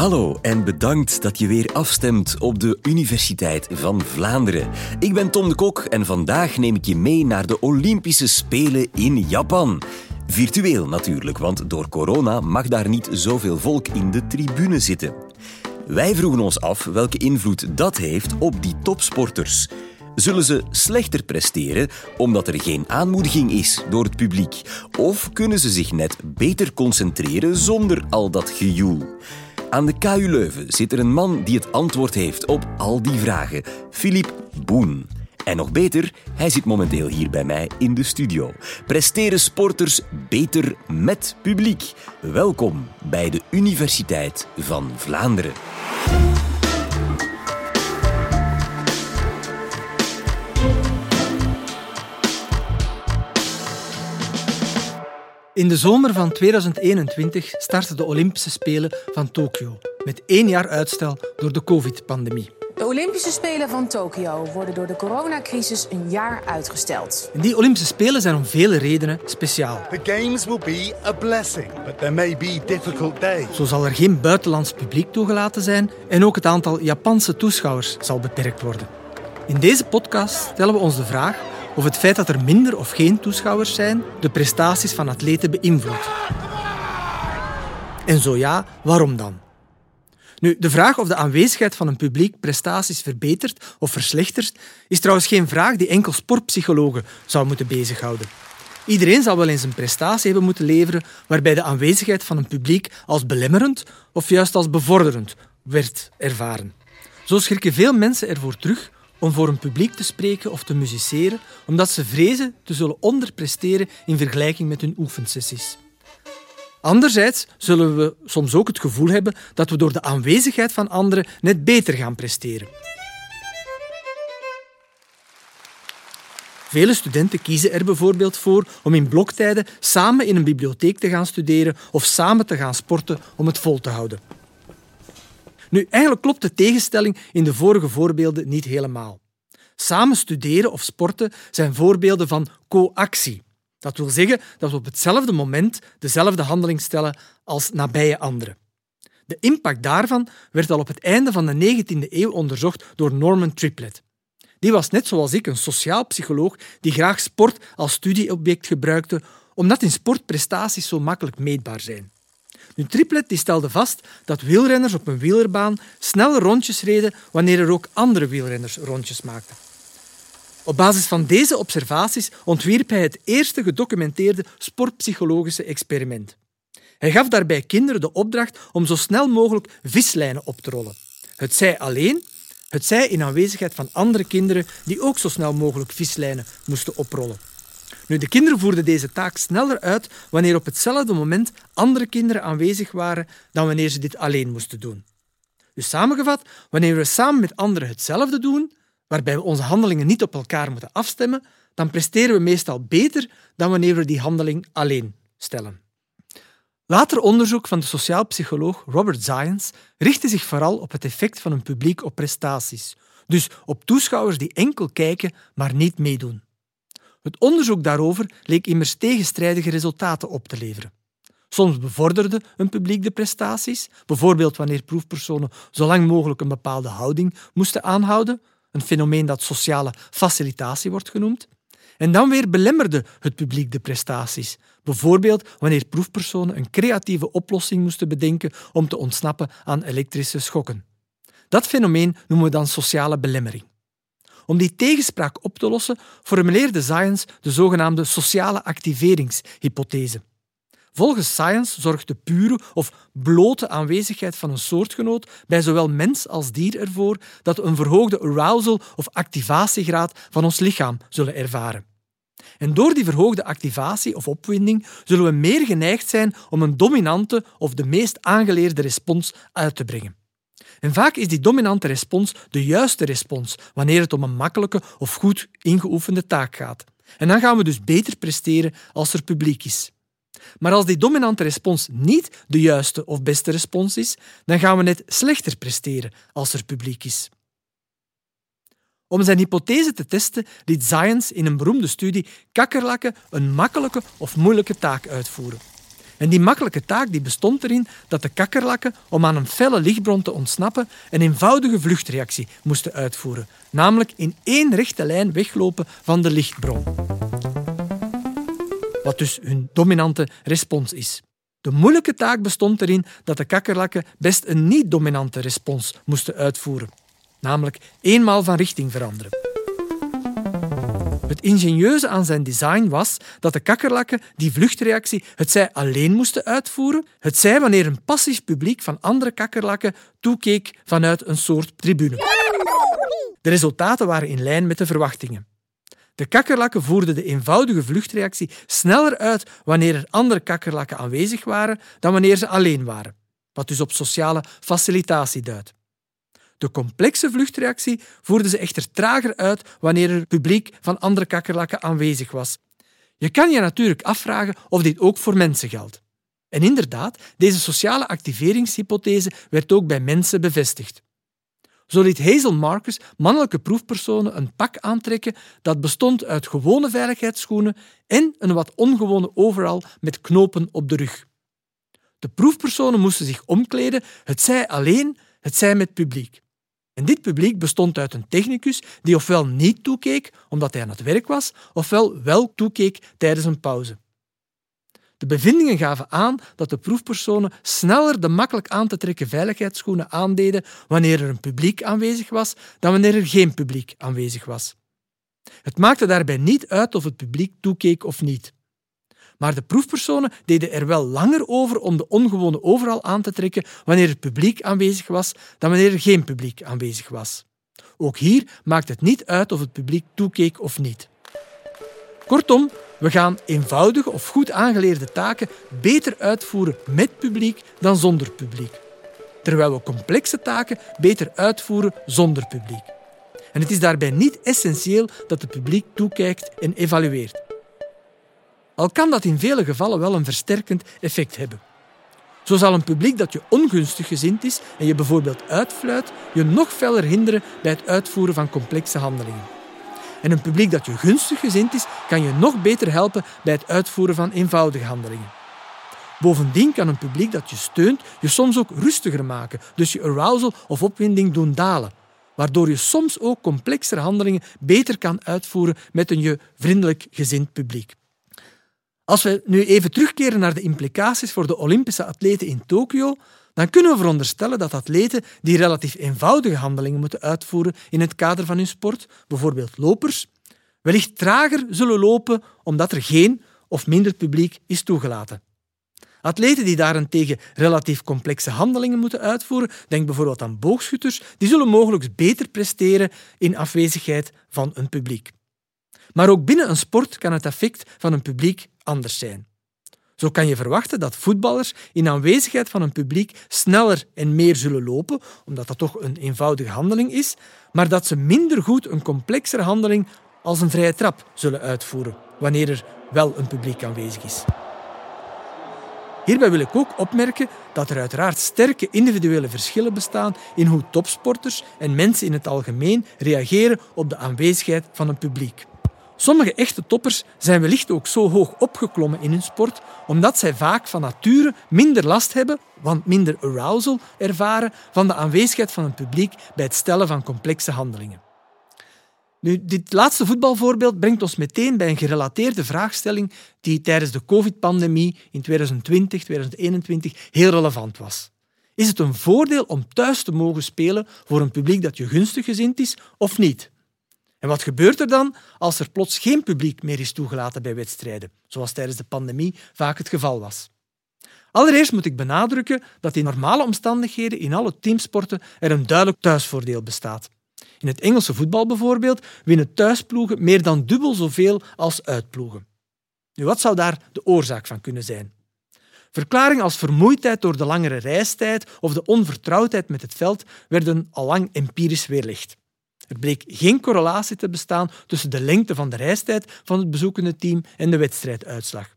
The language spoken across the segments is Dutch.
Hallo en bedankt dat je weer afstemt op de Universiteit van Vlaanderen. Ik ben Tom de Kok en vandaag neem ik je mee naar de Olympische Spelen in Japan. Virtueel natuurlijk, want door corona mag daar niet zoveel volk in de tribune zitten. Wij vroegen ons af welke invloed dat heeft op die topsporters. Zullen ze slechter presteren omdat er geen aanmoediging is door het publiek? Of kunnen ze zich net beter concentreren zonder al dat gejoel? Aan de KU Leuven zit er een man die het antwoord heeft op al die vragen. Philippe Boen. En nog beter, hij zit momenteel hier bij mij in de studio. Presteren sporters beter met publiek? Welkom bij de Universiteit van Vlaanderen. In de zomer van 2021 starten de Olympische Spelen van Tokio, met één jaar uitstel door de COVID-pandemie. De Olympische Spelen van Tokio worden door de coronacrisis een jaar uitgesteld. En die Olympische Spelen zijn om vele redenen speciaal. The games will be a blessing, but there may be difficult days. Zo zal er geen buitenlands publiek toegelaten zijn en ook het aantal Japanse toeschouwers zal beperkt worden. In deze podcast stellen we ons de vraag of het feit dat er minder of geen toeschouwers zijn de prestaties van atleten beïnvloedt. En zo ja, waarom dan? Nu, de vraag of de aanwezigheid van een publiek prestaties verbetert of verslechtert, is trouwens geen vraag die enkel sportpsychologen zou moeten bezighouden. Iedereen zal wel eens een prestatie hebben moeten leveren waarbij de aanwezigheid van een publiek als belemmerend of juist als bevorderend werd ervaren. Zo schrikken veel mensen ervoor terug om voor een publiek te spreken of te musiceren, omdat ze vrezen te zullen onderpresteren in vergelijking met hun oefensessies. Anderzijds zullen we soms ook het gevoel hebben dat we door de aanwezigheid van anderen net beter gaan presteren. Vele studenten kiezen er bijvoorbeeld voor om in bloktijden samen in een bibliotheek te gaan studeren of samen te gaan sporten om het vol te houden. Nu, eigenlijk klopt de tegenstelling in de vorige voorbeelden niet helemaal. Samen studeren of sporten zijn voorbeelden van coactie. Dat wil zeggen dat we op hetzelfde moment dezelfde handeling stellen als nabije anderen. De impact daarvan werd al op het einde van de 19e eeuw onderzocht door Norman Triplett. Die was net zoals ik een sociaal psycholoog die graag sport als studieobject gebruikte, omdat in sport prestaties zo makkelijk meetbaar zijn. Nu, Triplet die stelde vast dat wielrenners op een wielerbaan sneller rondjes reden wanneer er ook andere wielrenners rondjes maakten. Op basis van deze observaties ontwierp hij het eerste gedocumenteerde sportpsychologische experiment. Hij gaf daarbij kinderen de opdracht om zo snel mogelijk vislijnen op te rollen. Het zij alleen, het zij in aanwezigheid van andere kinderen die ook zo snel mogelijk vislijnen moesten oprollen. Nu, de kinderen voerden deze taak sneller uit wanneer op hetzelfde moment andere kinderen aanwezig waren dan wanneer ze dit alleen moesten doen. Dus samengevat, wanneer we samen met anderen hetzelfde doen, waarbij we onze handelingen niet op elkaar moeten afstemmen, dan presteren we meestal beter dan wanneer we die handeling alleen stellen. Later onderzoek van de sociaal psycholoog Robert Zions richtte zich vooral op het effect van een publiek op prestaties, dus op toeschouwers die enkel kijken, maar niet meedoen. Het onderzoek daarover leek immers tegenstrijdige resultaten op te leveren. Soms bevorderde een publiek de prestaties, bijvoorbeeld wanneer proefpersonen zo lang mogelijk een bepaalde houding moesten aanhouden, een fenomeen dat sociale facilitatie wordt genoemd. En dan weer belemmerde het publiek de prestaties, bijvoorbeeld wanneer proefpersonen een creatieve oplossing moesten bedenken om te ontsnappen aan elektrische schokken. Dat fenomeen noemen we dan sociale belemmering. Om die tegenspraak op te lossen, formuleerde Science de zogenaamde sociale activeringshypothese. Volgens Science zorgt de pure of blote aanwezigheid van een soortgenoot bij zowel mens als dier ervoor dat we een verhoogde arousal of activatiegraad van ons lichaam zullen ervaren. En door die verhoogde activatie of opwinding zullen we meer geneigd zijn om een dominante of de meest aangeleerde respons uit te brengen. En vaak is die dominante respons de juiste respons wanneer het om een makkelijke of goed ingeoefende taak gaat. En dan gaan we dus beter presteren als er publiek is. Maar als die dominante respons niet de juiste of beste respons is, dan gaan we net slechter presteren als er publiek is. Om zijn hypothese te testen, liet Science in een beroemde studie kakkerlakken een makkelijke of moeilijke taak uitvoeren. En die makkelijke taak die bestond erin dat de kakkerlakken, om aan een felle lichtbron te ontsnappen, een eenvoudige vluchtreactie moesten uitvoeren, namelijk in één rechte lijn weglopen van de lichtbron. Wat dus hun dominante respons is. De moeilijke taak bestond erin dat de kakkerlakken best een niet-dominante respons moesten uitvoeren, namelijk eenmaal van richting veranderen. Het ingenieuze aan zijn design was dat de kakkerlakken die vluchtreactie het zij alleen moesten uitvoeren, het wanneer een passief publiek van andere kakkerlakken toekeek vanuit een soort tribune. De resultaten waren in lijn met de verwachtingen. De kakkerlakken voerden de eenvoudige vluchtreactie sneller uit wanneer er andere kakkerlakken aanwezig waren dan wanneer ze alleen waren, wat dus op sociale facilitatie duidt. De complexe vluchtreactie voerden ze echter trager uit wanneer er publiek van andere kakkerlakken aanwezig was. Je kan je natuurlijk afvragen of dit ook voor mensen geldt. En inderdaad, deze sociale activeringshypothese werd ook bij mensen bevestigd. Zo liet Hazel Marcus mannelijke proefpersonen een pak aantrekken dat bestond uit gewone veiligheidsschoenen en een wat ongewone overal met knopen op de rug. De proefpersonen moesten zich omkleden, het zij alleen, het zij met publiek. En dit publiek bestond uit een technicus die ofwel niet toekeek omdat hij aan het werk was, ofwel wel toekeek tijdens een pauze. De bevindingen gaven aan dat de proefpersonen sneller de makkelijk aan te trekken veiligheidsschoenen aandeden wanneer er een publiek aanwezig was dan wanneer er geen publiek aanwezig was. Het maakte daarbij niet uit of het publiek toekeek of niet. Maar de proefpersonen deden er wel langer over om de ongewone overal aan te trekken wanneer het publiek aanwezig was dan wanneer er geen publiek aanwezig was. Ook hier maakt het niet uit of het publiek toekeek of niet. Kortom, we gaan eenvoudige of goed aangeleerde taken beter uitvoeren met publiek dan zonder publiek. Terwijl we complexe taken beter uitvoeren zonder publiek. En het is daarbij niet essentieel dat het publiek toekijkt en evalueert. Al kan dat in vele gevallen wel een versterkend effect hebben. Zo zal een publiek dat je ongunstig gezind is en je bijvoorbeeld uitfluit, je nog feller hinderen bij het uitvoeren van complexe handelingen. En een publiek dat je gunstig gezind is, kan je nog beter helpen bij het uitvoeren van eenvoudige handelingen. Bovendien kan een publiek dat je steunt je soms ook rustiger maken, dus je arousal of opwinding doen dalen, waardoor je soms ook complexere handelingen beter kan uitvoeren met een je vriendelijk gezind publiek. Als we nu even terugkeren naar de implicaties voor de Olympische atleten in Tokio, dan kunnen we veronderstellen dat atleten die relatief eenvoudige handelingen moeten uitvoeren in het kader van hun sport, bijvoorbeeld lopers, wellicht trager zullen lopen omdat er geen of minder publiek is toegelaten. Atleten die daarentegen relatief complexe handelingen moeten uitvoeren, denk bijvoorbeeld aan boogschutters, die zullen mogelijk beter presteren in afwezigheid van een publiek. Maar ook binnen een sport kan het effect van een publiek anders zijn. Zo kan je verwachten dat voetballers in aanwezigheid van een publiek sneller en meer zullen lopen, omdat dat toch een eenvoudige handeling is, maar dat ze minder goed een complexere handeling als een vrije trap zullen uitvoeren, wanneer er wel een publiek aanwezig is. Hierbij wil ik ook opmerken dat er uiteraard sterke individuele verschillen bestaan in hoe topsporters en mensen in het algemeen reageren op de aanwezigheid van een publiek. Sommige echte toppers zijn wellicht ook zo hoog opgeklommen in hun sport omdat zij vaak van nature minder last hebben, want minder arousal ervaren van de aanwezigheid van een publiek bij het stellen van complexe handelingen. Nu, dit laatste voetbalvoorbeeld brengt ons meteen bij een gerelateerde vraagstelling die tijdens de COVID-pandemie in 2020, 2021 heel relevant was. Is het een voordeel om thuis te mogen spelen voor een publiek dat je gunstig gezind is of niet? En wat gebeurt er dan als er plots geen publiek meer is toegelaten bij wedstrijden, zoals tijdens de pandemie vaak het geval was? Allereerst moet ik benadrukken dat in normale omstandigheden in alle teamsporten er een duidelijk thuisvoordeel bestaat. In het Engelse voetbal bijvoorbeeld winnen thuisploegen meer dan dubbel zoveel als uitploegen. Nu, wat zou daar de oorzaak van kunnen zijn? Verklaringen als vermoeidheid door de langere reistijd of de onvertrouwdheid met het veld werden al lang empirisch weerlegd. Er bleek geen correlatie te bestaan tussen de lengte van de reistijd van het bezoekende team en de wedstrijduitslag.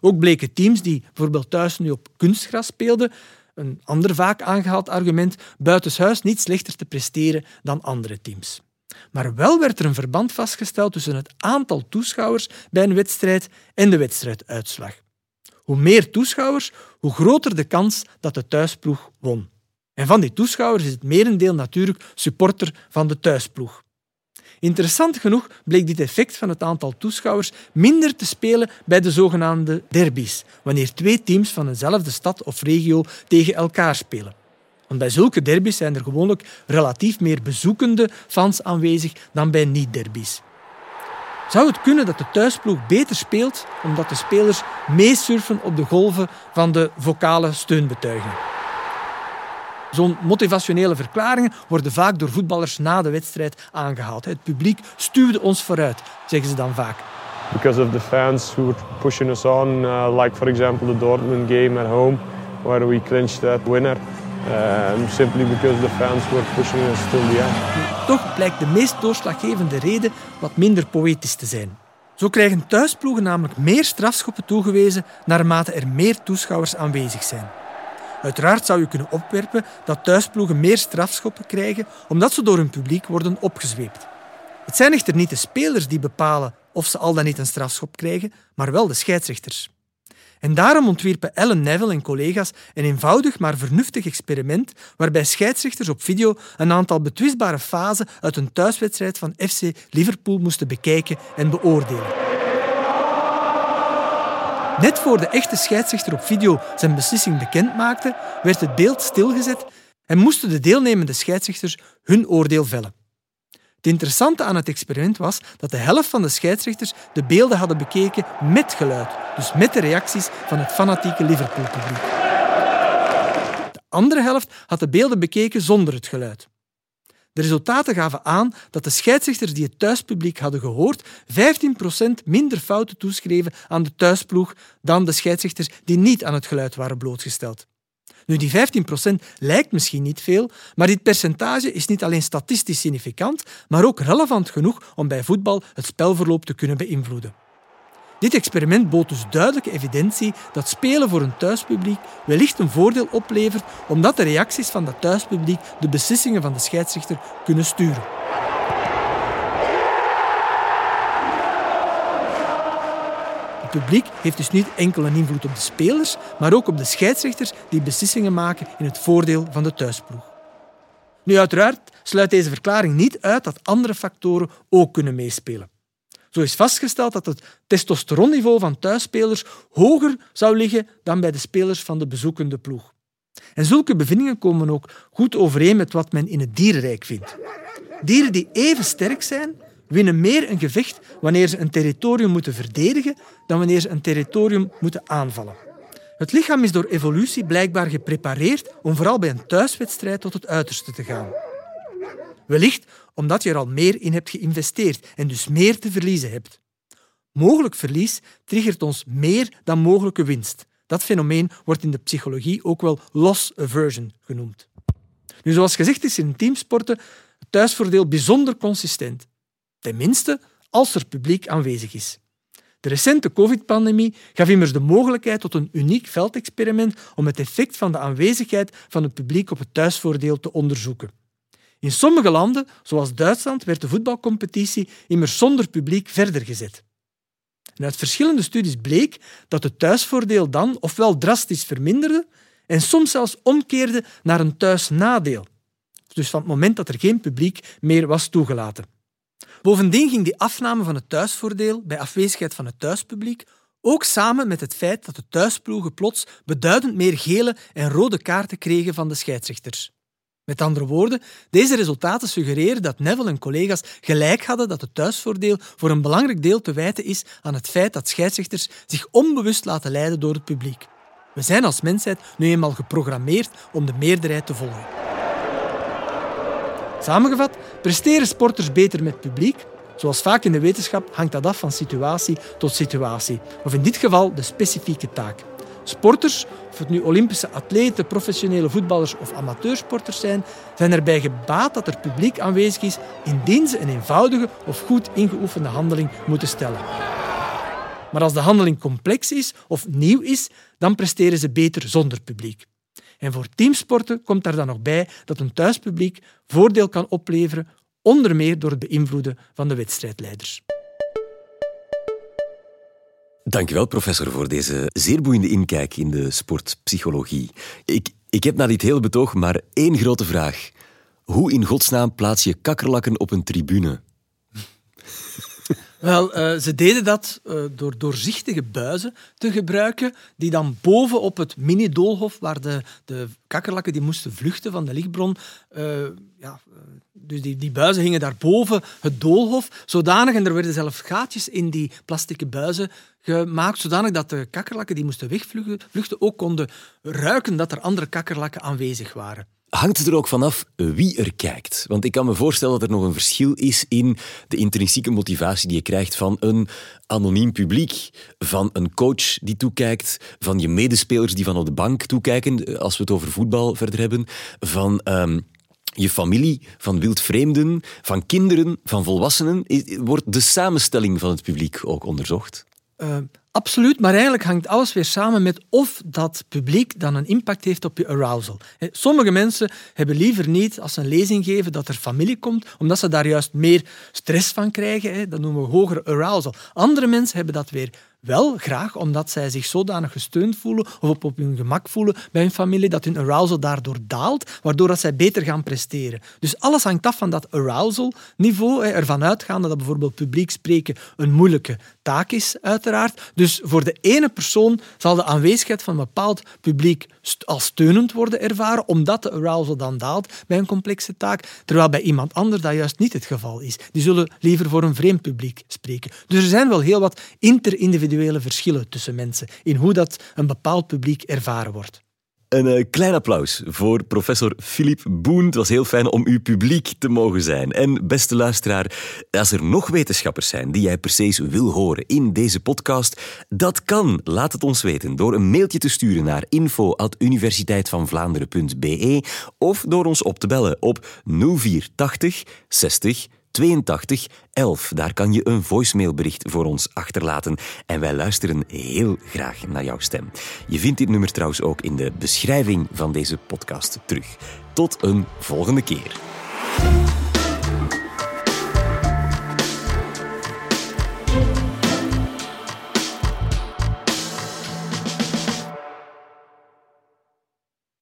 Ook bleken teams die bijvoorbeeld thuis nu op kunstgras speelden, een ander vaak aangehaald argument, buitenshuis niet slechter te presteren dan andere teams. Maar wel werd er een verband vastgesteld tussen het aantal toeschouwers bij een wedstrijd en de wedstrijduitslag. Hoe meer toeschouwers, hoe groter de kans dat de thuisploeg won. En van die toeschouwers is het merendeel natuurlijk supporter van de thuisploeg. Interessant genoeg bleek dit effect van het aantal toeschouwers minder te spelen bij de zogenaamde derbies, wanneer twee teams van dezelfde stad of regio tegen elkaar spelen. Want bij zulke derbies zijn er gewoonlijk relatief meer bezoekende fans aanwezig dan bij niet-derbies. Zou het kunnen dat de thuisploeg beter speelt omdat de spelers meesurfen op de golven van de vocale steunbetuiging? Zo'n motivationele verklaringen worden vaak door voetballers na de wedstrijd aangehaald. Het publiek stuwde ons vooruit, zeggen ze dan vaak. Because of the fans who were pushing us on, uh, like for example the Dortmund game at home, where we clinched that winner. Um, simply because the fans were pushing us till the end. Toch blijkt de meest doorslaggevende reden wat minder poëtisch te zijn. Zo krijgen thuisploegen namelijk meer strafschoppen toegewezen naarmate er meer toeschouwers aanwezig zijn. Uiteraard zou je kunnen opwerpen dat thuisploegen meer strafschoppen krijgen omdat ze door hun publiek worden opgezweept. Het zijn echter niet de spelers die bepalen of ze al dan niet een strafschop krijgen, maar wel de scheidsrechters. En daarom ontwierpen Ellen Neville en collega's een eenvoudig maar vernuftig experiment waarbij scheidsrechters op video een aantal betwistbare fasen uit een thuiswedstrijd van FC Liverpool moesten bekijken en beoordelen. Net voor de echte scheidsrechter op video zijn beslissing bekend maakte, werd het beeld stilgezet en moesten de deelnemende scheidsrechters hun oordeel vellen. Het interessante aan het experiment was dat de helft van de scheidsrechters de beelden hadden bekeken met geluid, dus met de reacties van het fanatieke Liverpool-publiek. De andere helft had de beelden bekeken zonder het geluid. De resultaten gaven aan dat de scheidsrechters die het thuispubliek hadden gehoord 15% minder fouten toeschreven aan de thuisploeg dan de scheidsrechters die niet aan het geluid waren blootgesteld. Nu, die 15% lijkt misschien niet veel, maar dit percentage is niet alleen statistisch significant, maar ook relevant genoeg om bij voetbal het spelverloop te kunnen beïnvloeden. Dit experiment bood dus duidelijke evidentie dat spelen voor een thuispubliek wellicht een voordeel oplevert omdat de reacties van dat thuispubliek de beslissingen van de scheidsrechter kunnen sturen. Het publiek heeft dus niet enkel een invloed op de spelers, maar ook op de scheidsrechters die beslissingen maken in het voordeel van de thuisploeg. Nu, uiteraard sluit deze verklaring niet uit dat andere factoren ook kunnen meespelen. Zo is vastgesteld dat het testosteronniveau van thuisspelers hoger zou liggen dan bij de spelers van de bezoekende ploeg. En zulke bevindingen komen ook goed overeen met wat men in het dierenrijk vindt. Dieren die even sterk zijn, winnen meer een gevecht wanneer ze een territorium moeten verdedigen dan wanneer ze een territorium moeten aanvallen. Het lichaam is door evolutie blijkbaar geprepareerd om vooral bij een thuiswedstrijd tot het uiterste te gaan. Wellicht omdat je er al meer in hebt geïnvesteerd en dus meer te verliezen hebt. Mogelijk verlies triggert ons meer dan mogelijke winst. Dat fenomeen wordt in de psychologie ook wel loss aversion genoemd. Nu, zoals gezegd is in teamsporten het thuisvoordeel bijzonder consistent. Tenminste, als er publiek aanwezig is. De recente covid-pandemie gaf immers de mogelijkheid tot een uniek veldexperiment om het effect van de aanwezigheid van het publiek op het thuisvoordeel te onderzoeken. In sommige landen, zoals Duitsland, werd de voetbalcompetitie immers zonder publiek verder gezet. En uit verschillende studies bleek dat het thuisvoordeel dan ofwel drastisch verminderde en soms zelfs omkeerde naar een thuisnadeel. Dus van het moment dat er geen publiek meer was toegelaten. Bovendien ging die afname van het thuisvoordeel bij afwezigheid van het thuispubliek ook samen met het feit dat de thuisploegen plots beduidend meer gele en rode kaarten kregen van de scheidsrechters. Met andere woorden, deze resultaten suggereren dat Neville en collega's gelijk hadden dat het thuisvoordeel voor een belangrijk deel te wijten is aan het feit dat scheidsrechters zich onbewust laten leiden door het publiek. We zijn als mensheid nu eenmaal geprogrammeerd om de meerderheid te volgen. Samengevat, presteren sporters beter met publiek? Zoals vaak in de wetenschap hangt dat af van situatie tot situatie, of in dit geval de specifieke taak. Sporters, of het nu Olympische atleten, professionele voetballers of amateursporters zijn, zijn erbij gebaat dat er publiek aanwezig is indien ze een eenvoudige of goed ingeoefende handeling moeten stellen. Maar als de handeling complex is of nieuw is, dan presteren ze beter zonder publiek. En voor teamsporten komt daar dan nog bij dat een thuispubliek voordeel kan opleveren, onder meer door het beïnvloeden van de wedstrijdleiders. Dankjewel, professor, voor deze zeer boeiende inkijk in de sportpsychologie. Ik, ik heb na dit hele betoog maar één grote vraag. Hoe in godsnaam plaats je kakkerlakken op een tribune? Wel, uh, ze deden dat uh, door doorzichtige buizen te gebruiken, die dan boven op het mini-doolhof, waar de, de kakkerlakken die moesten vluchten van de lichtbron, uh, ja, dus die, die buizen hingen daar boven het doolhof, zodanig, en er werden zelfs gaatjes in die plastieke buizen gemaakt, zodanig dat de kakkerlakken die moesten wegvluchten vluchten, ook konden ruiken dat er andere kakkerlakken aanwezig waren. Hangt het er ook vanaf wie er kijkt? Want ik kan me voorstellen dat er nog een verschil is in de intrinsieke motivatie die je krijgt van een anoniem publiek, van een coach die toekijkt, van je medespelers die van op de bank toekijken, als we het over voetbal verder hebben, van um, je familie, van wildvreemden, van kinderen, van volwassenen. Wordt de samenstelling van het publiek ook onderzocht? Uh, absoluut, maar eigenlijk hangt alles weer samen met of dat publiek dan een impact heeft op je arousal. Sommige mensen hebben liever niet, als ze een lezing geven, dat er familie komt, omdat ze daar juist meer stress van krijgen. Dat noemen we hogere arousal. Andere mensen hebben dat weer wel graag omdat zij zich zodanig gesteund voelen of op, hun gemak voelen bij hun familie, dat hun arousal daardoor daalt, waardoor dat zij beter gaan presteren. Dus alles hangt af van dat arousal-niveau, ervan uitgaande dat bijvoorbeeld publiek spreken een moeilijke taak is, uiteraard. Dus voor de ene persoon zal de aanwezigheid van een bepaald publiek als steunend worden ervaren, omdat de arousal dan daalt bij een complexe taak, terwijl bij iemand anders dat juist niet het geval is. Die zullen liever voor een vreemd publiek spreken. Dus er zijn wel heel wat interindividuele verschillen tussen mensen in hoe dat een bepaald publiek ervaren wordt. Een uh, klein applaus voor professor Philippe Boen. Het was heel fijn om uw publiek te mogen zijn. En beste luisteraar, als er nog wetenschappers zijn die jij precies wil horen in deze podcast, dat kan. Laat het ons weten door een mailtje te sturen naar info.universiteitvanvlaanderen.be of door ons op te bellen op 0480 60 82 11. Daar kan je een voicemailbericht voor ons achterlaten. En wij luisteren heel graag naar jouw stem. Je vindt dit nummer trouwens ook in de beschrijving van deze podcast terug. Tot een volgende keer.